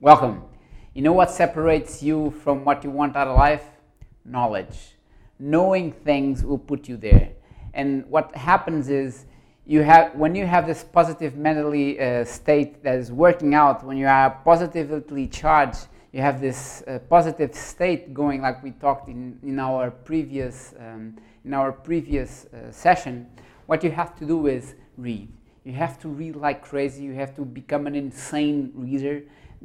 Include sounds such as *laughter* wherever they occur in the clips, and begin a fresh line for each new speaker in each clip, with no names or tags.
Welcome. You know what separates you from what you want out of life? Knowledge. Knowing things will put you there. And what happens is you have when you have this positive mentally uh, state that is working out, when you are positively charged, you have this uh, positive state going like we talked in, in our previous um, in our previous uh, session what you have to do is read you have to read like crazy you have to become an insane reader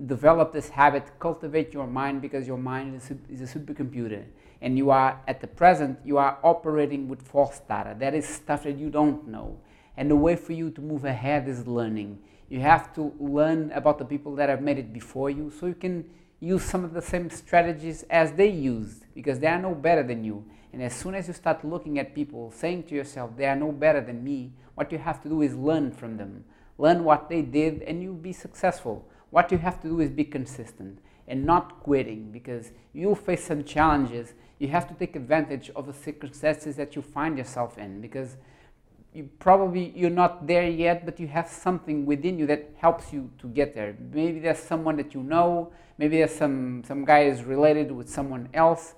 develop this habit cultivate your mind because your mind is a, is a supercomputer and you are at the present you are operating with false data that is stuff that you don't know and the way for you to move ahead is learning you have to learn about the people that have made it before you so you can use some of the same strategies as they used because they are no better than you. And as soon as you start looking at people, saying to yourself, they are no better than me, what you have to do is learn from them. Learn what they did and you'll be successful. What you have to do is be consistent and not quitting because you'll face some challenges. You have to take advantage of the circumstances that you find yourself in because you probably you're not there yet but you have something within you that helps you to get there. Maybe there's someone that you know. Maybe there's some some guy is related with someone else.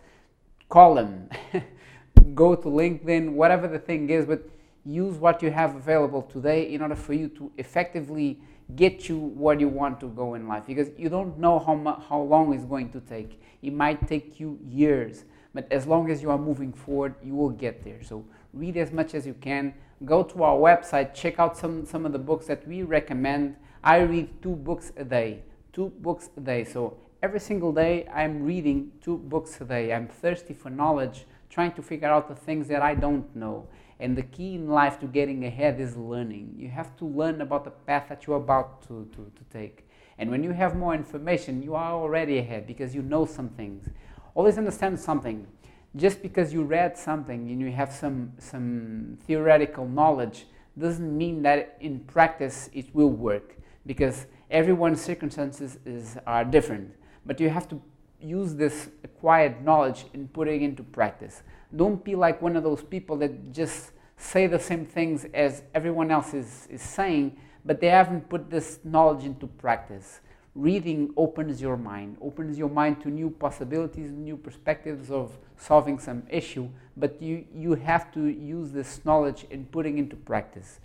Call them. *laughs* Go to linkedin whatever the thing is but use what you have available today in order for you to effectively get you where you want to go in life because you don't know how, mu- how long it's going to take it might take you years but as long as you are moving forward you will get there so read as much as you can go to our website check out some, some of the books that we recommend i read two books a day two books a day. So every single day I'm reading two books a day. I'm thirsty for knowledge, trying to figure out the things that I don't know. And the key in life to getting ahead is learning. You have to learn about the path that you're about to, to, to take. And when you have more information, you are already ahead because you know some things. Always understand something. Just because you read something and you have some, some theoretical knowledge doesn't mean that in practice it will work. Because everyone's circumstances is, are different, but you have to use this acquired knowledge in putting into practice. Don't be like one of those people that just say the same things as everyone else is, is saying, but they haven't put this knowledge into practice. Reading opens your mind, opens your mind to new possibilities, new perspectives of solving some issue, but you, you have to use this knowledge in putting into practice.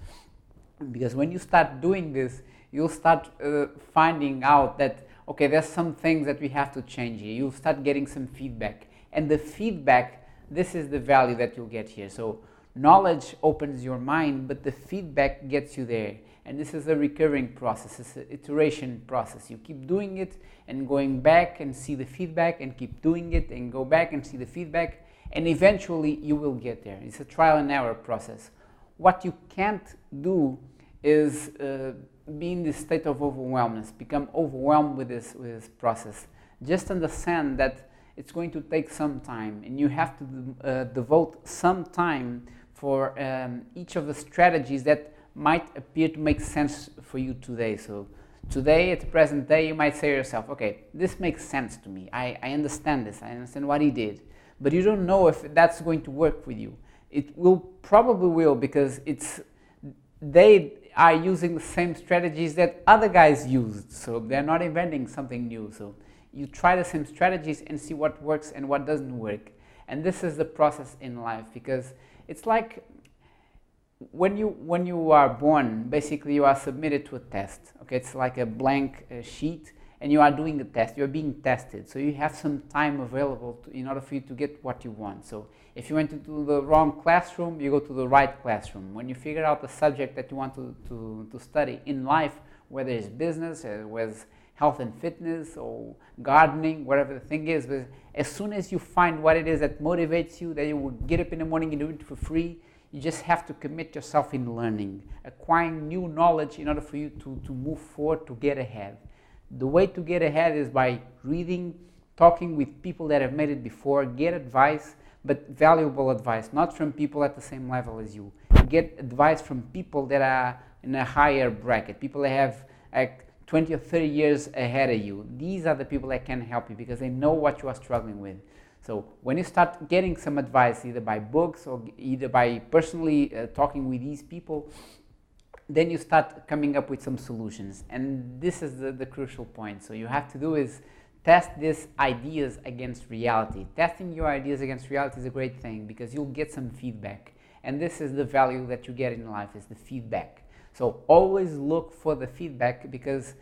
Because when you start doing this, you'll start uh, finding out that okay there's some things that we have to change here. You'll start getting some feedback. And the feedback this is the value that you'll get here. So knowledge opens your mind but the feedback gets you there. And this is a recurring process. It's an iteration process. You keep doing it and going back and see the feedback and keep doing it and go back and see the feedback. And eventually you will get there. It's a trial and error process. What you can't do is uh, be in this state of overwhelmness, become overwhelmed with this, with this process. Just understand that it's going to take some time and you have to uh, devote some time for um, each of the strategies that might appear to make sense for you today. So today, at the present day, you might say to yourself, okay, this makes sense to me. I, I understand this. I understand what he did. But you don't know if that's going to work with you. It will probably will because it's they are using the same strategies that other guys used. So they're not inventing something new. So you try the same strategies and see what works and what doesn't work. And this is the process in life because it's like when you when you are born, basically you are submitted to a test. Okay, it's like a blank uh, sheet and you are doing a test, you're being tested. So you have some time available to, in order for you to get what you want. So if you went to the wrong classroom, you go to the right classroom. When you figure out the subject that you want to, to, to study in life, whether it's business, uh, whether it's health and fitness or gardening, whatever the thing is, but as soon as you find what it is that motivates you, that you will get up in the morning and do it for free, you just have to commit yourself in learning, acquiring new knowledge in order for you to, to move forward, to get ahead. The way to get ahead is by reading, talking with people that have made it before, get advice, but valuable advice, not from people at the same level as you. Get advice from people that are in a higher bracket, people that have like 20 or 30 years ahead of you. These are the people that can help you because they know what you are struggling with. So when you start getting some advice, either by books or either by personally uh, talking with these people, then you start coming up with some solutions. And this is the, the crucial point. So you have to do is test these ideas against reality. Testing your ideas against reality is a great thing because you'll get some feedback. And this is the value that you get in life is the feedback. So always look for the feedback because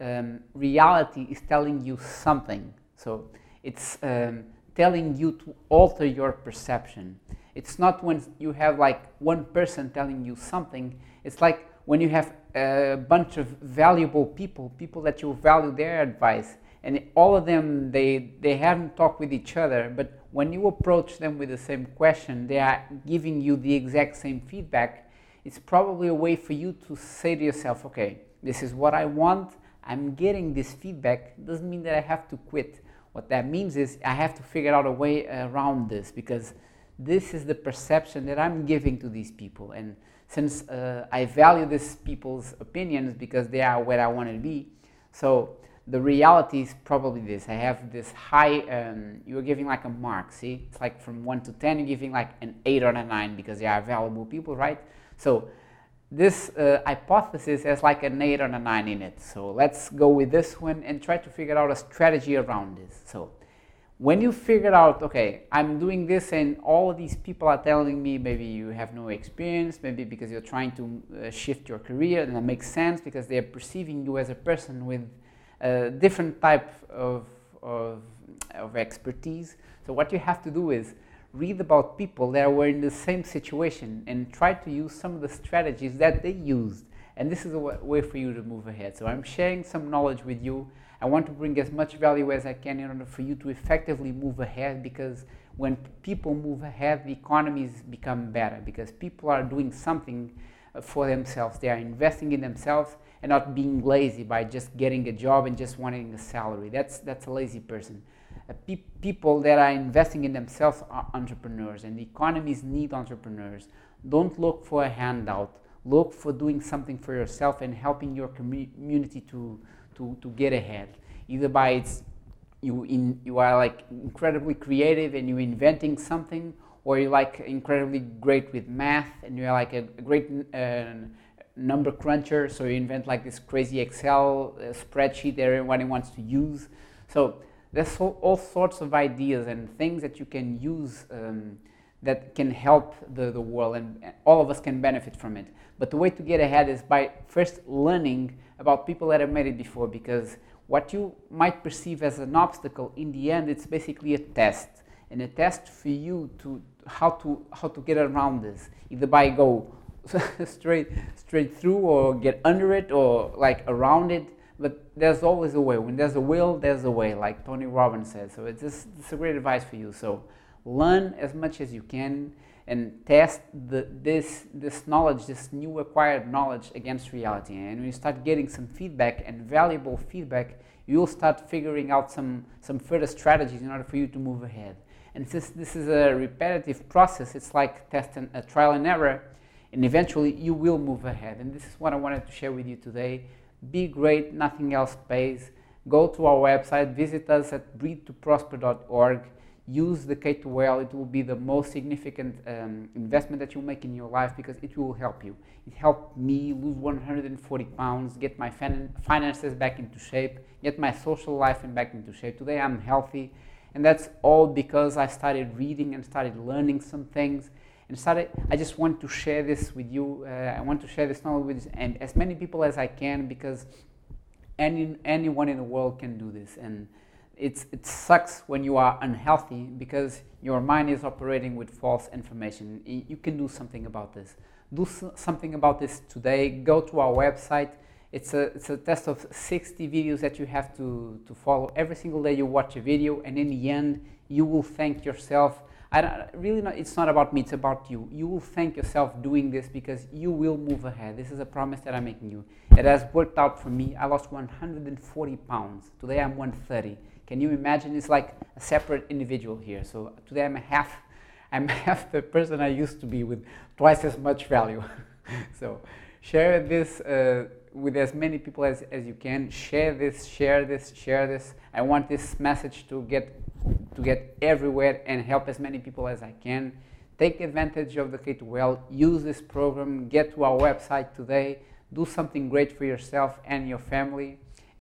um, reality is telling you something. So it's um, telling you to alter your perception. It's not when you have like one person telling you something. It's like when you have a bunch of valuable people, people that you value their advice, and all of them they they haven't talked with each other, but when you approach them with the same question, they are giving you the exact same feedback. It's probably a way for you to say to yourself, okay, this is what I want. I'm getting this feedback. Doesn't mean that I have to quit. What that means is I have to figure out a way around this because this is the perception that I'm giving to these people. And since uh, I value these people's opinions because they are where I want to be, so the reality is probably this. I have this high, um, you're giving like a mark, see? It's like from 1 to 10, you're giving like an 8 or a 9 because they are valuable people, right? So this uh, hypothesis has like an 8 or a 9 in it. So let's go with this one and try to figure out a strategy around this. So when you figure out, okay, I'm doing this and all these people are telling me maybe you have no experience, maybe because you're trying to uh, shift your career, and that makes sense because they're perceiving you as a person with a different type of, of, of expertise. So what you have to do is read about people that were in the same situation and try to use some of the strategies that they used. And this is a way for you to move ahead. So I'm sharing some knowledge with you. I want to bring as much value as I can in order for you to effectively move ahead because when people move ahead, the economies become better because people are doing something for themselves. They are investing in themselves and not being lazy by just getting a job and just wanting a salary. That's, that's a lazy person. Uh, pe people that are investing in themselves are entrepreneurs, and economies need entrepreneurs. Don't look for a handout. Look for doing something for yourself and helping your community to, to, to get ahead. Either by it's you in you are like incredibly creative and you're inventing something, or you're like incredibly great with math and you're like a, a great uh, number cruncher, so you invent like this crazy Excel uh, spreadsheet that everybody wants to use. So there's all, all, sorts of ideas and things that you can use um, that can help the, the world and all of us can benefit from it. But the way to get ahead is by first learning about people that have made it before because what you might perceive as an obstacle in the end it's basically a test and a test for you to how to how to get around this. Either by go *laughs* straight straight through or get under it or like around it but there's always a way. When there's a will there's a way like tony robbins said so it's just it's a great advice for you. So learn as much as you can and test the, this this knowledge this new acquired knowledge against reality and when you start getting some feedback and valuable feedback you'll start figuring out some some further strategies in order for you to move ahead and since this is a repetitive process it's like testing a uh, trial and error and eventually you will move ahead. And this is what I wanted to share with you today. Be great, nothing else pays. Go to our website, visit us at breathetoprosper.org. Use the K2L, it will be the most significant um, investment that you make in your life because it will help you. It helped me lose 140 pounds, get my fin- finances back into shape, get my social life in back into shape. Today I'm healthy, and that's all because I started reading and started learning some things and started i just want to share this with you uh, i want to share this knowledge with and as many people as i can because any anyone in the world can do this and it's it sucks when you are unhealthy because your mind is operating with false information you can do something about this do something about this today go to our website it's a, it's a test of 60 videos that you have to, to follow every single day you watch a video and in the end you will thank yourself I really not, it's not about me, it's about you. You will thank yourself doing this because you will move ahead. This is a promise that I'm making you. It has worked out for me. I lost 140 pounds. Today I'm 130. Can you imagine? It's like a separate individual here. So today I'm half, *laughs* I'm half the person I used to be with twice as much value. *laughs* so share this uh, with as many people as, as you can. Share this, share this, share this. I want this message to get to get everywhere and help as many people as I can. Take advantage of the K2L, use this program, get to our website today, do something great for yourself and your family